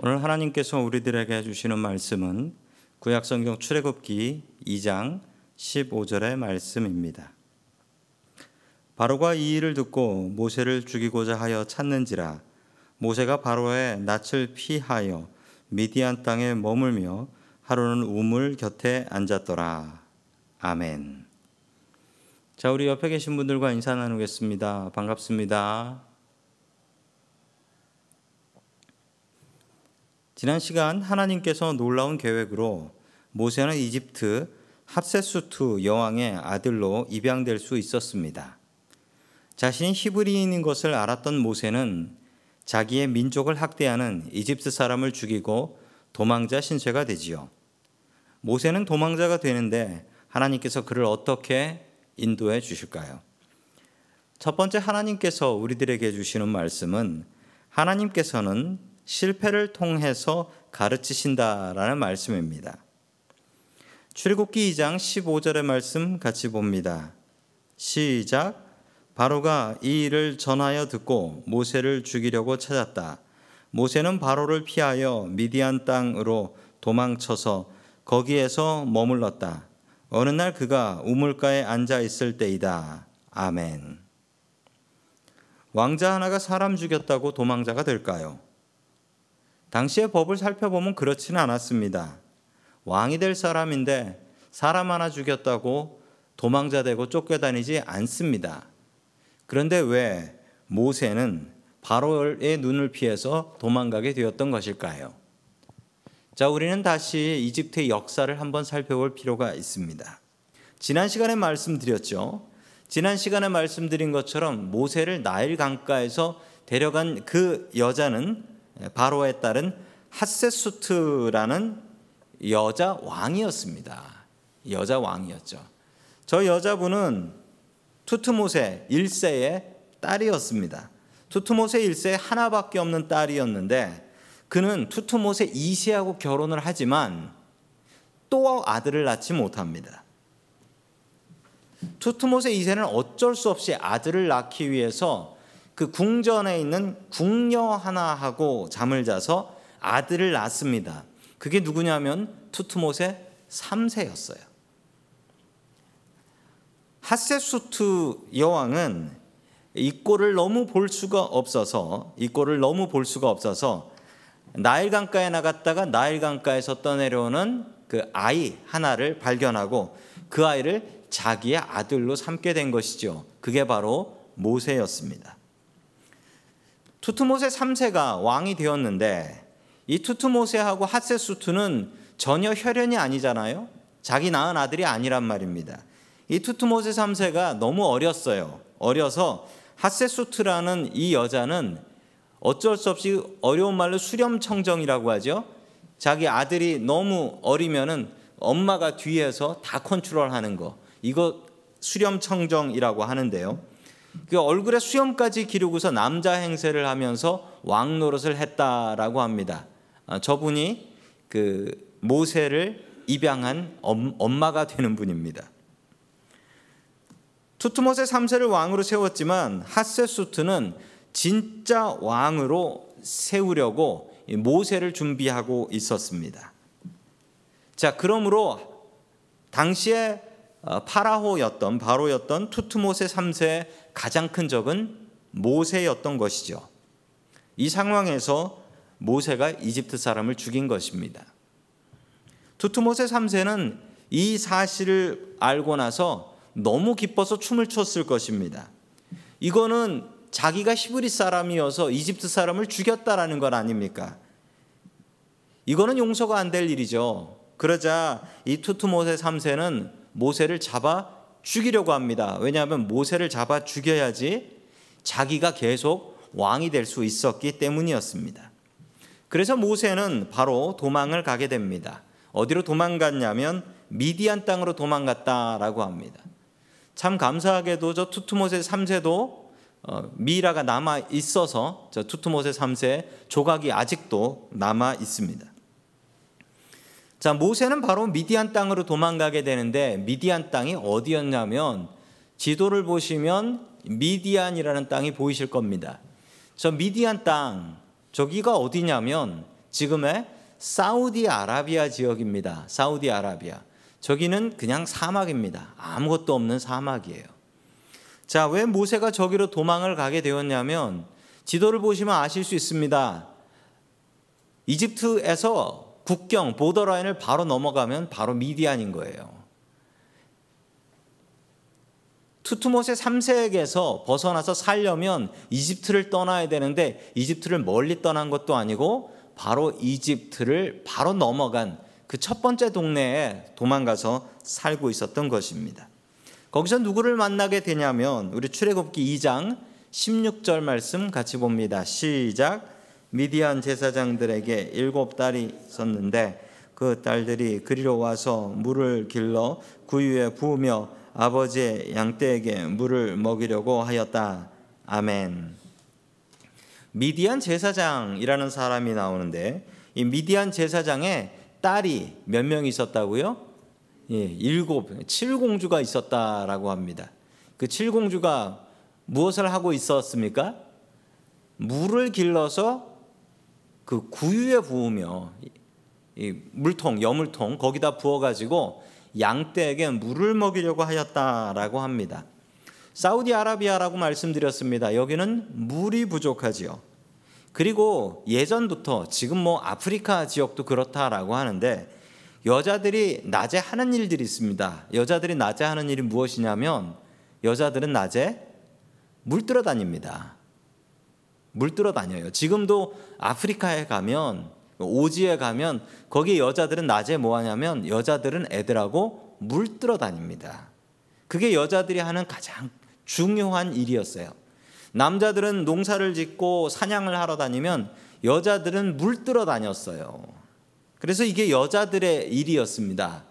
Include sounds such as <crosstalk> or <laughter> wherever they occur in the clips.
오늘 하나님께서 우리들에게 주시는 말씀은 구약성경 출애굽기 2장 15절의 말씀입니다. 바로가 이 일을 듣고 모세를 죽이고자 하여 찾는지라 모세가 바로의 낯을 피하여 미디안 땅에 머물며 하루는 우물 곁에 앉았더라. 아멘. 자, 우리 옆에 계신 분들과 인사 나누겠습니다. 반갑습니다. 지난 시간 하나님께서 놀라운 계획으로 모세는 이집트 합세수투 여왕의 아들로 입양될 수 있었습니다. 자신이 히브리인인 것을 알았던 모세는 자기의 민족을 학대하는 이집트 사람을 죽이고 도망자 신세가 되지요. 모세는 도망자가 되는데 하나님께서 그를 어떻게 인도해 주실까요? 첫 번째 하나님께서 우리들에게 주시는 말씀은 하나님께서는 실패를 통해서 가르치신다라는 말씀입니다. 출애굽기 2장 15절의 말씀 같이 봅니다. 시작 바로가 이 일을 전하여 듣고 모세를 죽이려고 찾았다. 모세는 바로를 피하여 미디안 땅으로 도망쳐서 거기에서 머물렀다. 어느 날 그가 우물가에 앉아 있을 때이다. 아멘. 왕자 하나가 사람 죽였다고 도망자가 될까요? 당시의 법을 살펴보면 그렇지는 않았습니다. 왕이 될 사람인데 사람 하나 죽였다고 도망자 되고 쫓겨다니지 않습니다. 그런데 왜 모세는 바로의 눈을 피해서 도망가게 되었던 것일까요? 자, 우리는 다시 이집트의 역사를 한번 살펴볼 필요가 있습니다. 지난 시간에 말씀드렸죠. 지난 시간에 말씀드린 것처럼 모세를 나일 강가에서 데려간 그 여자는 바로에 따른 하세수트라는 여자 왕이었습니다. 여자 왕이었죠. 저 여자분은 투트모세 1세의 딸이었습니다. 투트모세 1세 하나밖에 없는 딸이었는데 그는 투트모세 2세하고 결혼을 하지만 또 아들을 낳지 못합니다. 투트모세 2세는 어쩔 수 없이 아들을 낳기 위해서 그 궁전에 있는 궁녀 하나하고 잠을 자서 아들을 낳습니다. 그게 누구냐면 투트모세 3세였어요. 하세수트 여왕은 이 꼴을 너무 볼 수가 없어서 이 꼴을 너무 볼 수가 없어서 나일 강가에 나갔다가 나일 강가에서 떠내려오는 그 아이 하나를 발견하고 그 아이를 자기의 아들로 삼게 된 것이죠. 그게 바로 모세였습니다. 투트모세 3세가 왕이 되었는데 이 투트모세하고 하세수트는 전혀 혈연이 아니잖아요. 자기 낳은 아들이 아니란 말입니다. 이 투트모세 3세가 너무 어렸어요. 어려서 하세수트라는 이 여자는 어쩔 수 없이 어려운 말로 수렴청정이라고 하죠. 자기 아들이 너무 어리면은 엄마가 뒤에서 다 컨트롤하는 거. 이거 수렴청정이라고 하는데요. 그 얼굴에 수염까지 기르고서 남자 행세를 하면서 왕 노릇을 했다라고 합니다. 아, 저분이 그 모세를 입양한 엄마가 되는 분입니다. 투트모세 3세를 왕으로 세웠지만 하세수트는 진짜 왕으로 세우려고 모세를 준비하고 있었습니다. 자, 그러므로 당시에 어, 파라호였던 바로였던 투트모세 3세의 가장 큰 적은 모세였던 것이죠. 이 상황에서 모세가 이집트 사람을 죽인 것입니다. 투트모세 3세는 이 사실을 알고 나서 너무 기뻐서 춤을 췄을 것입니다. 이거는 자기가 히브리 사람이어서 이집트 사람을 죽였다라는 것 아닙니까? 이거는 용서가 안 될 일이죠. 그러자 이 투트모세 3세는 모세를 잡아 죽이려고 합니다. 왜냐하면 모세를 잡아 죽여야지 자기가 계속 왕이 될 수 있었기 때문이었습니다. 그래서 모세는 바로 도망을 가게 됩니다. 어디로 도망갔냐면 미디안 땅으로 도망갔다라고 합니다. 참 감사하게도 저 투트모세 3세도 어, 미라가 남아 있어서 저 투트모세 3세 조각이 아직도 남아 있습니다. 자, 모세는 바로 미디안 땅으로 도망가게 되는데 미디안 땅이 어디였냐면 지도를 보시면 미디안이라는 땅이 보이실 겁니다. 저 미디안 땅 저기가 어디냐면 지금의 사우디아라비아 지역입니다. 사우디아라비아. 저기는 그냥 사막입니다. 아무것도 없는 사막이에요. 자, 왜 모세가 저기로 도망을 가게 되었냐면 지도를 보시면 아실 수 있습니다. 이집트에서 국경 보더라인을 바로 넘어가면 바로 미디안인 거예요. 투투모세 3세에게서 벗어나서 살려면 이집트를 떠나야 되는데 이집트를 멀리 떠난 것도 아니고 바로 이집트를 바로 넘어간 그 첫 번째 동네에 도망가서 살고 있었던 것입니다. 거기서 누구를 만나게 되냐면 우리 출애굽기 2장 16절 말씀 같이 봅니다. 시작. 미디안 제사장들에게 일곱 딸이 있었는데 그 딸들이 그리로 와서 물을 길러 구유에 부으며 아버지의 양떼에게 물을 먹이려고 하였다. 아멘. 미디안 제사장이라는 사람이 나오는데 이 미디안 제사장의 딸이 몇 명 있었다고요? 예, 일곱, 칠공주가 있었다라고 합니다. 그 칠공주가 무엇을 하고 있었습니까? 물을 길러서 그 구유에 부으며 이 물통, 여물통 거기다 부어가지고 양떼에게 물을 먹이려고 하였다라고 합니다. 사우디아라비아라고 말씀드렸습니다. 여기는 물이 부족하지요. 그리고 예전부터 지금 뭐 아프리카 지역도 그렇다라고 하는데 여자들이 낮에 하는 일들이 있습니다. 여자들이 낮에 하는 일이 무엇이냐면 여자들은 낮에 물 뜨러 다닙니다. 물 뜨러 다녀요. 지금도 아프리카에 가면 오지에 가면 거기 여자들은 낮에 뭐 하냐면 여자들은 애들하고 물 뜨러 다닙니다. 그게 여자들이 하는 가장 중요한 일이었어요. 남자들은 농사를 짓고 사냥을 하러 다니면 여자들은 물 뜨러 다녔어요. 그래서 이게 여자들의 일이었습니다.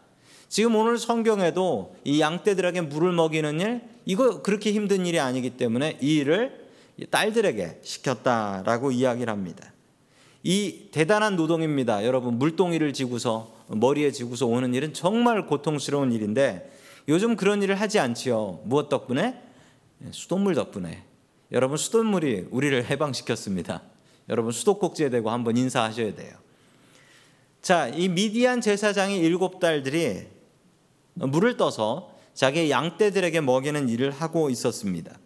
지금 오늘 성경에도 이 양떼들에게 물을 먹이는 일, 이거 그렇게 힘든 일이 아니기 때문에 이 일을 딸들에게 시켰다라고 이야기를 합니다. 이 대단한 노동입니다. 여러분 물동이를 지고서 머리에 지고서 오는 일은 정말 고통스러운 일인데 요즘 그런 일을 하지 않지요. 무엇 덕분에? 수돗물 덕분에. 여러분 수돗물이 우리를 해방시켰습니다. 여러분 수도꼭지에 대고 한번 인사하셔야 돼요. 자, 이 미디안 제사장의 일곱 딸들이 물을 떠서 자기 양떼들에게 먹이는 일을 하고 있었습니다.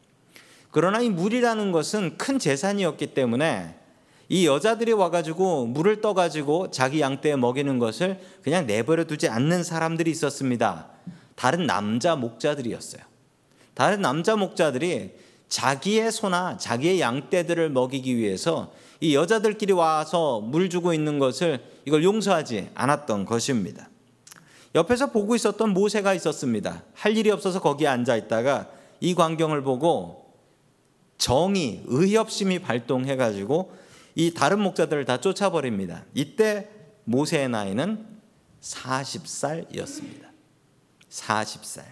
그러나 이 물이라는 것은 큰 재산이었기 때문에 이 여자들이 와가지고 물을 떠가지고 자기 양떼에 먹이는 것을 그냥 내버려 두지 않는 사람들이 있었습니다. 다른 남자 목자들이었어요. 다른 남자 목자들이 자기의 소나 자기의 양떼들을 먹이기 위해서 이 여자들끼리 와서 물 주고 있는 것을 이걸 용서하지 않았던 것입니다. 옆에서 보고 있었던 모세가 있었습니다. 할 일이 없어서 거기에 앉아 있다가 이 광경을 보고 정의, 의협심이 발동해 가지고 이 다른 목자들을 다 쫓아버립니다. 이때 모세의 나이는 40살이었습니다. 40살.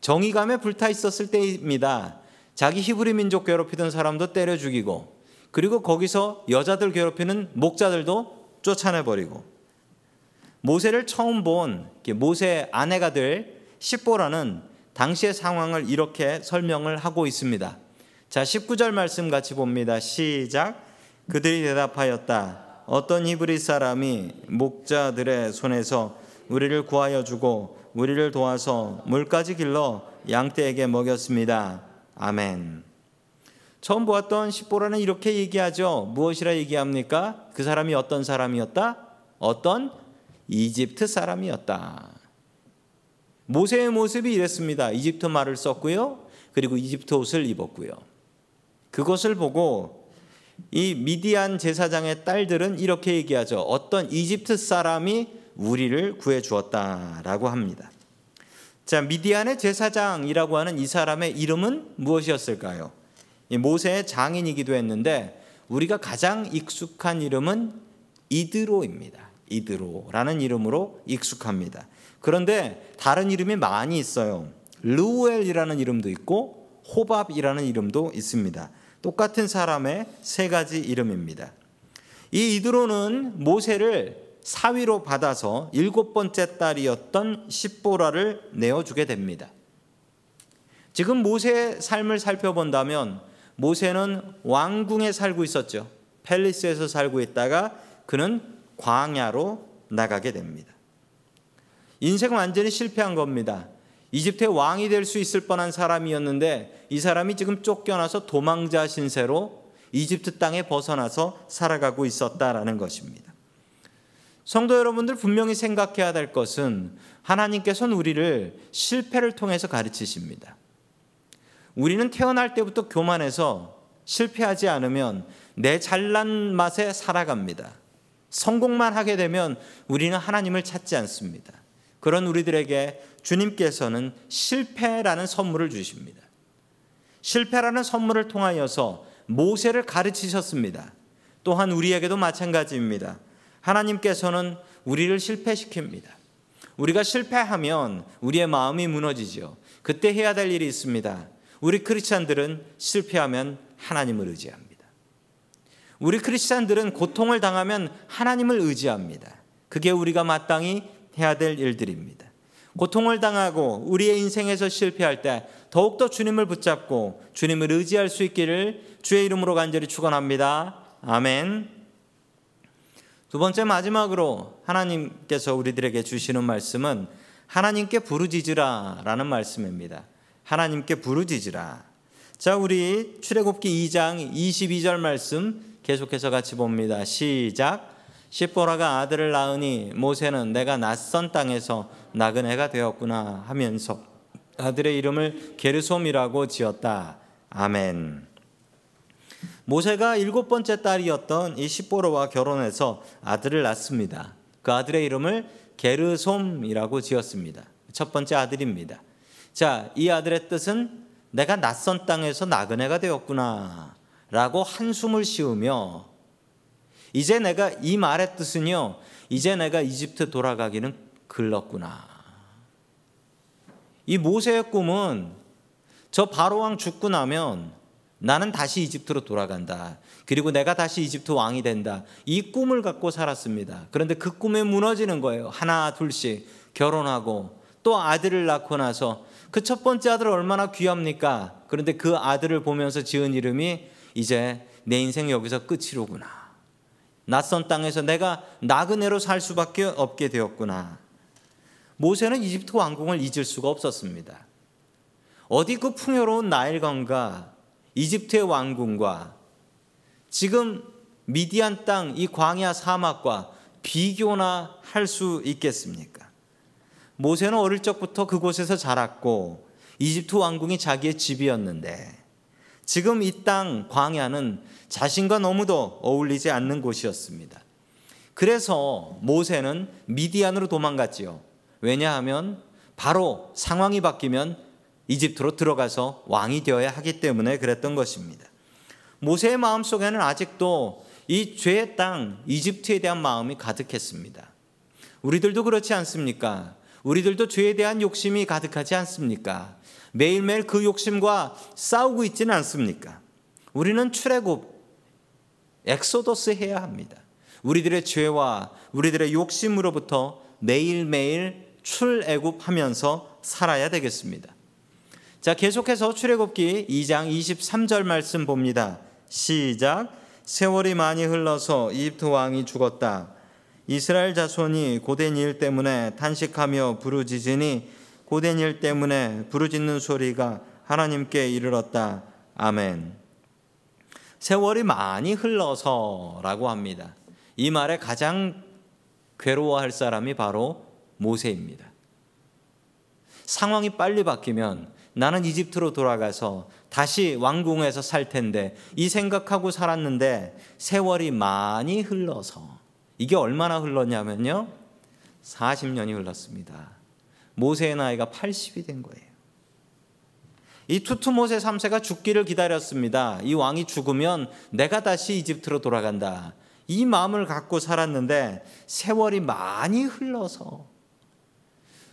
정의감에 불타 있었을 때입니다. 자기 히브리 민족 괴롭히던 사람도 때려 죽이고 그리고 거기서 여자들 괴롭히는 목자들도 쫓아내 버리고 모세를 처음 본 모세의 아내가 될 십보라는 당시의 상황을 이렇게 설명을 하고 있습니다. 자, 19절 말씀 같이 봅니다. 시작. 그들이 대답하였다. 어떤 히브리 사람이 목자들의 손에서 우리를 구하여 주고 우리를 도와서 물까지 길러 양떼에게 먹였습니다. 아멘. 처음 보았던 십보라는 이렇게 얘기하죠. 무엇이라 얘기합니까? 그 사람이 어떤 사람이었다? 어떤 이집트 사람이었다. 모세의 모습이 이랬습니다. 이집트 말을 썼고요. 그리고 이집트 옷을 입었고요. 그것을 보고 이 미디안 제사장의 딸들은 이렇게 얘기하죠. 어떤 이집트 사람이 우리를 구해 주었다라고 합니다. 자, 미디안의 제사장이라고 하는 이 사람의 이름은 무엇이었을까요? 모세의 장인이기도 했는데 우리가 가장 익숙한 이름은 이드로입니다. 이드로라는 이름으로 익숙합니다. 그런데 다른 이름이 많이 있어요. 르우엘이라는 이름도 있고 호밥이라는 이름도 있습니다. 똑같은 사람의 세 가지 이름입니다. 이 이드로는 모세를 사위로 받아서 일곱 번째 딸이었던 십보라를 내어주게 됩니다. 지금 모세의 삶을 살펴본다면 모세는 왕궁에 살고 있었죠. 펠리스에서 살고 있다가 그는 광야로 나가게 됩니다. 인생 완전히 실패한 겁니다. 이집트의 왕이 될 수 있을 뻔한 사람이었는데 이 사람이 지금 쫓겨나서 도망자 신세로 이집트 땅에 벗어나서 살아가고 있었다라는 것입니다. 성도 여러분들 분명히 생각해야 될 것은 하나님께서는 우리를 실패를 통해서 가르치십니다. 우리는 태어날 때부터 교만해서 실패하지 않으면 내 잘난 맛에 살아갑니다. 성공만 하게 되면 우리는 하나님을 찾지 않습니다. 그런 우리들에게 주님께서는 실패라는 선물을 주십니다. 실패라는 선물을 통하여서 모세를 가르치셨습니다. 또한 우리에게도 마찬가지입니다. 하나님께서는 우리를 실패시킵니다. 우리가 실패하면 우리의 마음이 무너지죠. 그때 해야 될 일이 있습니다. 우리 크리스찬들은 실패하면 하나님을 의지합니다. 우리 크리스찬들은 고통을 당하면 하나님을 의지합니다. 그게 우리가 마땅히 해야 될 일들입니다. 고통을 당하고 우리의 인생에서 실패할 때 더욱더 주님을 붙잡고 주님을 의지할 수 있기를 주의 이름으로 간절히 축원합니다. 아멘. 두 번째 마지막으로 하나님께서 우리들에게 주시는 말씀은 하나님께 부르짖으라라는 말씀입니다. 하나님께 부르짖으라. 자, 우리 출애굽기 2장 22절 말씀 계속해서 같이 봅니다. 시작. 시보라가 아들을 낳으니 모세는 내가 낯선 땅에서 나그네가 되었구나 하면서 아들의 이름을 게르솜이라고 지었다. 아멘. 모세가 일곱 번째 딸이었던 이 시보로와 결혼해서 아들을 낳습니다. 그 아들의 이름을 게르솜이라고 지었습니다. 첫 번째 아들입니다. 자, 이 아들의 뜻은 내가 낯선 땅에서 나그네가 되었구나. 라고 한숨을 쉬우며 이제 내가 이 말의 뜻은요. 이제 내가 이집트 돌아가기는 글렀구나. 이 모세의 꿈은 저 바로왕 죽고 나면 나는 다시 이집트로 돌아간다. 그리고 내가 다시 이집트 왕이 된다. 이 꿈을 갖고 살았습니다. 그런데 그 꿈에 무너지는 거예요. 하나, 둘씩 결혼하고 또 아들을 낳고 나서 그 첫 번째 아들 얼마나 귀합니까? 그런데 그 아들을 보면서 지은 이름이 이제 내 인생 여기서 끝이로구나. 낯선 땅에서 내가 나그네로 살 수밖에 없게 되었구나. 모세는 이집트 왕궁을 잊을 수가 없었습니다. 어디 그 풍요로운 나일강과 이집트의 왕궁과 지금 미디안 땅 이 광야 사막과 비교나 할 수 있겠습니까? 모세는 어릴 적부터 그곳에서 자랐고 이집트 왕궁이 자기의 집이었는데 지금 이 땅 광야는 자신과 너무도 어울리지 않는 곳이었습니다. 그래서 모세는 미디안으로 도망갔지요. 왜냐하면 바로 상황이 바뀌면 이집트로 들어가서 왕이 되어야 하기 때문에 그랬던 것입니다. 모세의 마음 속에는 아직도 이 죄의 땅 이집트에 대한 마음이 가득했습니다. 우리들도 그렇지 않습니까? 우리들도 죄에 대한 욕심이 가득하지 않습니까? 매일매일 그 욕심과 싸우고 있지는 않습니까? 우리는 출애굽 엑소더스 해야 합니다. 우리들의 죄와 우리들의 욕심으로부터 매일매일 출애굽하면서 살아야 되겠습니다. 자, 계속해서 출애굽기 2장 23절 말씀 봅니다. 시작. 세월이 많이 흘러서 이집트 왕이 죽었다. 이스라엘 자손이 고된 일 때문에 탄식하며 부르짖으니 고된 일 때문에 부르짖는 소리가 하나님께 이르렀다. 아멘. 세월이 많이 흘러서라고 합니다. 이 말에 가장 괴로워할 사람이 바로 모세입니다. 상황이 빨리 바뀌면 나는 이집트로 돌아가서 다시 왕궁에서 살 텐데 이 생각하고 살았는데 세월이 많이 흘러서 이게 얼마나 흘렀냐면요. 40년이 흘렀습니다. 모세의 나이가 80이 된 거예요. 이 투투모세 3세가 죽기를 기다렸습니다. 이 왕이 죽으면 내가 다시 이집트로 돌아간다. 이 마음을 갖고 살았는데 세월이 많이 흘러서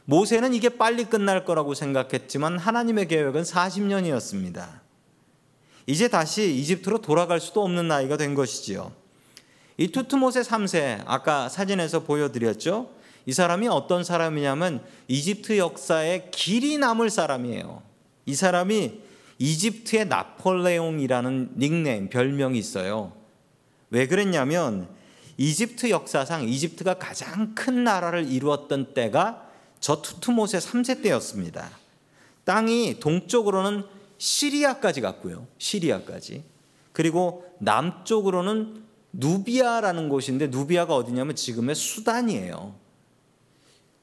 모세는 이게 빨리 끝날 거라고 생각했지만 하나님의 계획은 40년이었습니다. 이제 다시 이집트로 돌아갈 수도 없는 나이가 된 것이지요. 이 투트모세 3세 아까 사진에서 보여드렸죠. 이 사람이 어떤 사람이냐면 이집트 역사에 길이 남을 사람이에요. 이 사람이 이집트의 나폴레옹이라는 닉네임 별명이 있어요. 왜 그랬냐면 이집트 역사상 이집트가 가장 큰 나라를 이루었던 때가 저 투투모세 3세 때였습니다. 땅이 동쪽으로는 시리아까지 갔고요. 시리아까지. 그리고 남쪽으로는 누비아라는 곳인데 누비아가 어디냐면 지금의 수단이에요.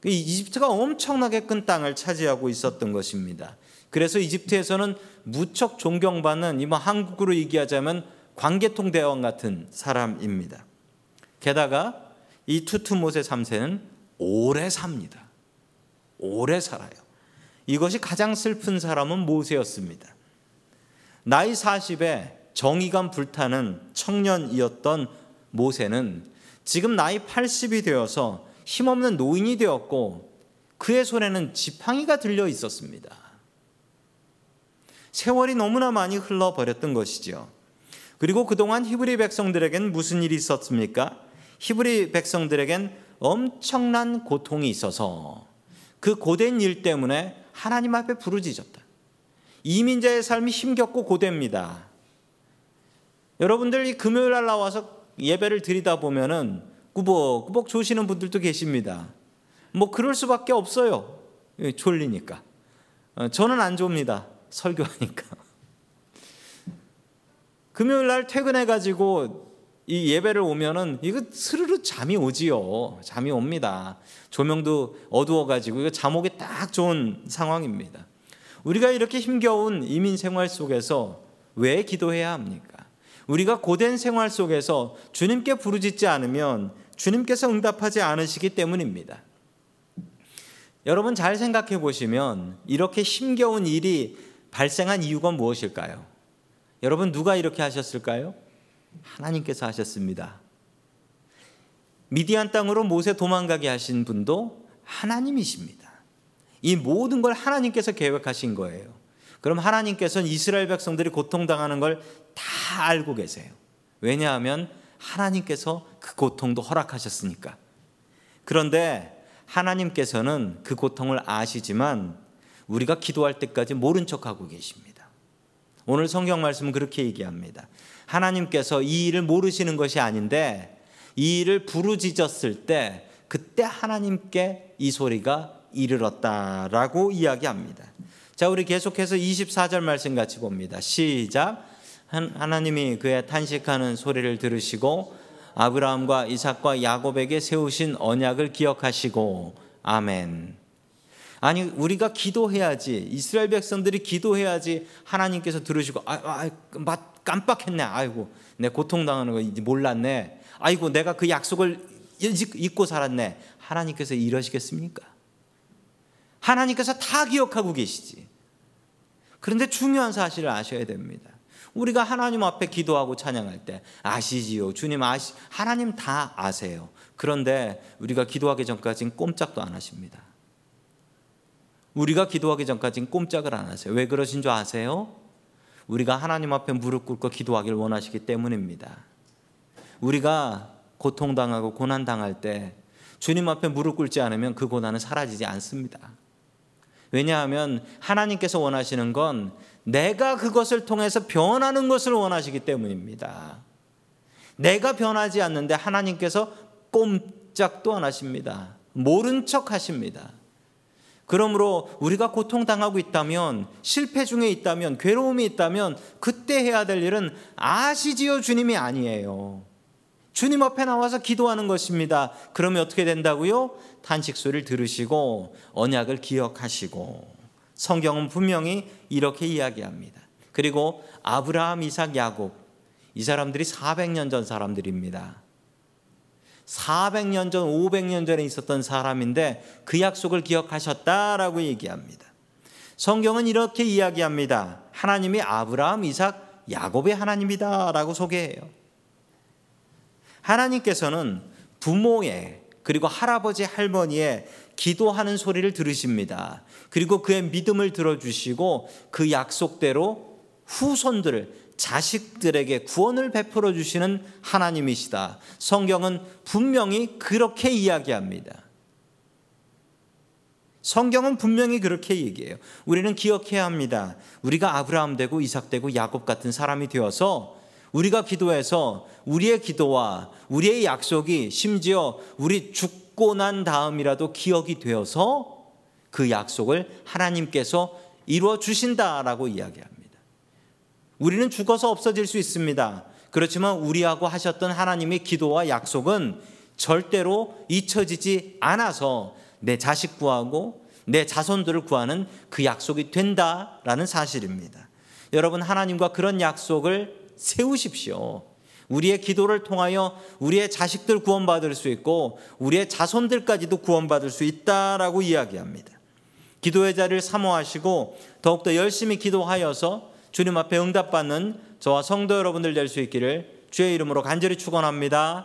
그 이집트가 엄청나게 큰 땅을 차지하고 있었던 것입니다. 그래서 이집트에서는 무척 존경받는 이번 한국으로 얘기하자면 광개통 대왕 같은 사람입니다. 게다가 이 투투모세 3세는 오래 삽니다. 오래 살아요. 이것이 가장 슬픈 사람은 모세였습니다. 나이 40에 정의감 불타는 청년이었던 모세는 지금 나이 80이 되어서 힘없는 노인이 되었고 그의 손에는 지팡이가 들려 있었습니다. 세월이 너무나 많이 흘러버렸던 것이죠. 그리고 그동안 히브리 백성들에겐 무슨 일이 있었습니까? 히브리 백성들에겐 엄청난 고통이 있어서 그 고된 일 때문에 하나님 앞에 부르짖었다. 이민자의 삶이 힘겹고 고됩니다. 여러분들 이 금요일 날 나와서 예배를 드리다 보면은 꾸벅꾸벅 조시는 분들도 계십니다. 뭐 그럴 수밖에 없어요. 예, 졸리니까. 어, 저는 안 좁니다. 설교하니까. <laughs> 금요일 날 퇴근해 가지고 이 예배를 오면은 이거 스르르 잠이 오지요. 잠이 옵니다. 조명도 어두워 가지고 이거 잠 오기 딱 좋은 상황입니다. 우리가 이렇게 힘겨운 이민 생활 속에서 왜 기도해야 합니까? 우리가 고된 생활 속에서 주님께 부르짖지 않으면 주님께서 응답하지 않으시기 때문입니다. 여러분 잘 생각해 보시면 이렇게 힘겨운 일이 발생한 이유가 무엇일까요? 여러분 누가 이렇게 하셨을까요? 하나님께서 하셨습니다. 미디안 땅으로 모세 도망가게 하신 분도 하나님이십니다. 이 모든 걸 하나님께서 계획하신 거예요. 그럼 하나님께서는 이스라엘 백성들이 고통당하는 걸 다 알고 계세요. 왜냐하면 하나님께서 그 고통도 허락하셨으니까. 그런데 하나님께서는 그 고통을 아시지만 우리가 기도할 때까지 모른 척하고 계십니다. 오늘 성경 말씀은 그렇게 얘기합니다. 하나님께서 이 일을 모르시는 것이 아닌데 이 일을 부르짖었을 때 그때 하나님께 이 소리가 이르렀다라고 이야기합니다. 자, 우리 계속해서 24절 말씀 같이 봅니다. 시작. 하나님이 그의 탄식하는 소리를 들으시고 아브라함과 이삭과 야곱에게 세우신 언약을 기억하시고 아멘. 아니 우리가 기도해야지 이스라엘 백성들이 기도해야지 하나님께서 들으시고 아, 아, 아 깜빡했네. 아이고 내 고통 당하는 거 몰랐네. 아이고 내가 그 약속을 잊고 살았네. 하나님께서 이러시겠습니까? 하나님께서 다 기억하고 계시지. 그런데 중요한 사실을 아셔야 됩니다. 우리가 하나님 앞에 기도하고 찬양할 때 아시지요. 주님 아시 하나님 다 아세요. 그런데 우리가 기도하기 전까지는 꼼짝도 안 하십니다. 우리가 기도하기 전까지는 꼼짝을 안 하세요. 왜 그러신 줄 아세요? 우리가 하나님 앞에 무릎 꿇고 기도하길 원하시기 때문입니다. 우리가 고통당하고 고난당할 때 주님 앞에 무릎 꿇지 않으면 그 고난은 사라지지 않습니다. 왜냐하면 하나님께서 원하시는 건 내가 그것을 통해서 변하는 것을 원하시기 때문입니다. 내가 변하지 않는데 하나님께서 꼼짝도 안 하십니다. 모른 척 하십니다. 그러므로 우리가 고통당하고 있다면 실패 중에 있다면 괴로움이 있다면 그때 해야 될 일은 아시지요 주님이 아니에요. 주님 앞에 나와서 기도하는 것입니다. 그러면 어떻게 된다고요? 탄식 소리를 들으시고 언약을 기억하시고 성경은 분명히 이렇게 이야기합니다. 그리고 아브라함, 이삭, 야곱 이 사람들이 400년 전 사람들입니다. 400년 전, 500년 전에 있었던 사람인데 그 약속을 기억하셨다라고 얘기합니다. 성경은 이렇게 이야기합니다. 하나님이 아브라함, 이삭, 야곱의 하나님이다라고 소개해요. 하나님께서는 부모의 그리고 할아버지, 할머니의 기도하는 소리를 들으십니다. 그리고 그의 믿음을 들어주시고 그 약속대로 후손들을 자식들에게 구원을 베풀어 주시는 하나님이시다. 성경은 분명히 그렇게 이야기합니다. 성경은 분명히 그렇게 얘기해요. 우리는 기억해야 합니다. 우리가 아브라함 되고 이삭 되고 야곱 같은 사람이 되어서 우리가 기도해서 우리의 기도와 우리의 약속이 심지어 우리 죽고 난 다음이라도 기억이 되어서 그 약속을 하나님께서 이루어 주신다라고 이야기합니다. 우리는 죽어서 없어질 수 있습니다. 그렇지만 우리하고 하셨던 하나님의 기도와 약속은 절대로 잊혀지지 않아서 내 자식 구하고 내 자손들을 구하는 그 약속이 된다라는 사실입니다. 여러분 하나님과 그런 약속을 세우십시오. 우리의 기도를 통하여 우리의 자식들 구원받을 수 있고 우리의 자손들까지도 구원받을 수 있다라고 이야기합니다. 기도의 자리를 사모하시고 더욱더 열심히 기도하여서 주님 앞에 응답받는 저와 성도 여러분들 될 수 있기를 주의 이름으로 간절히 축원합니다.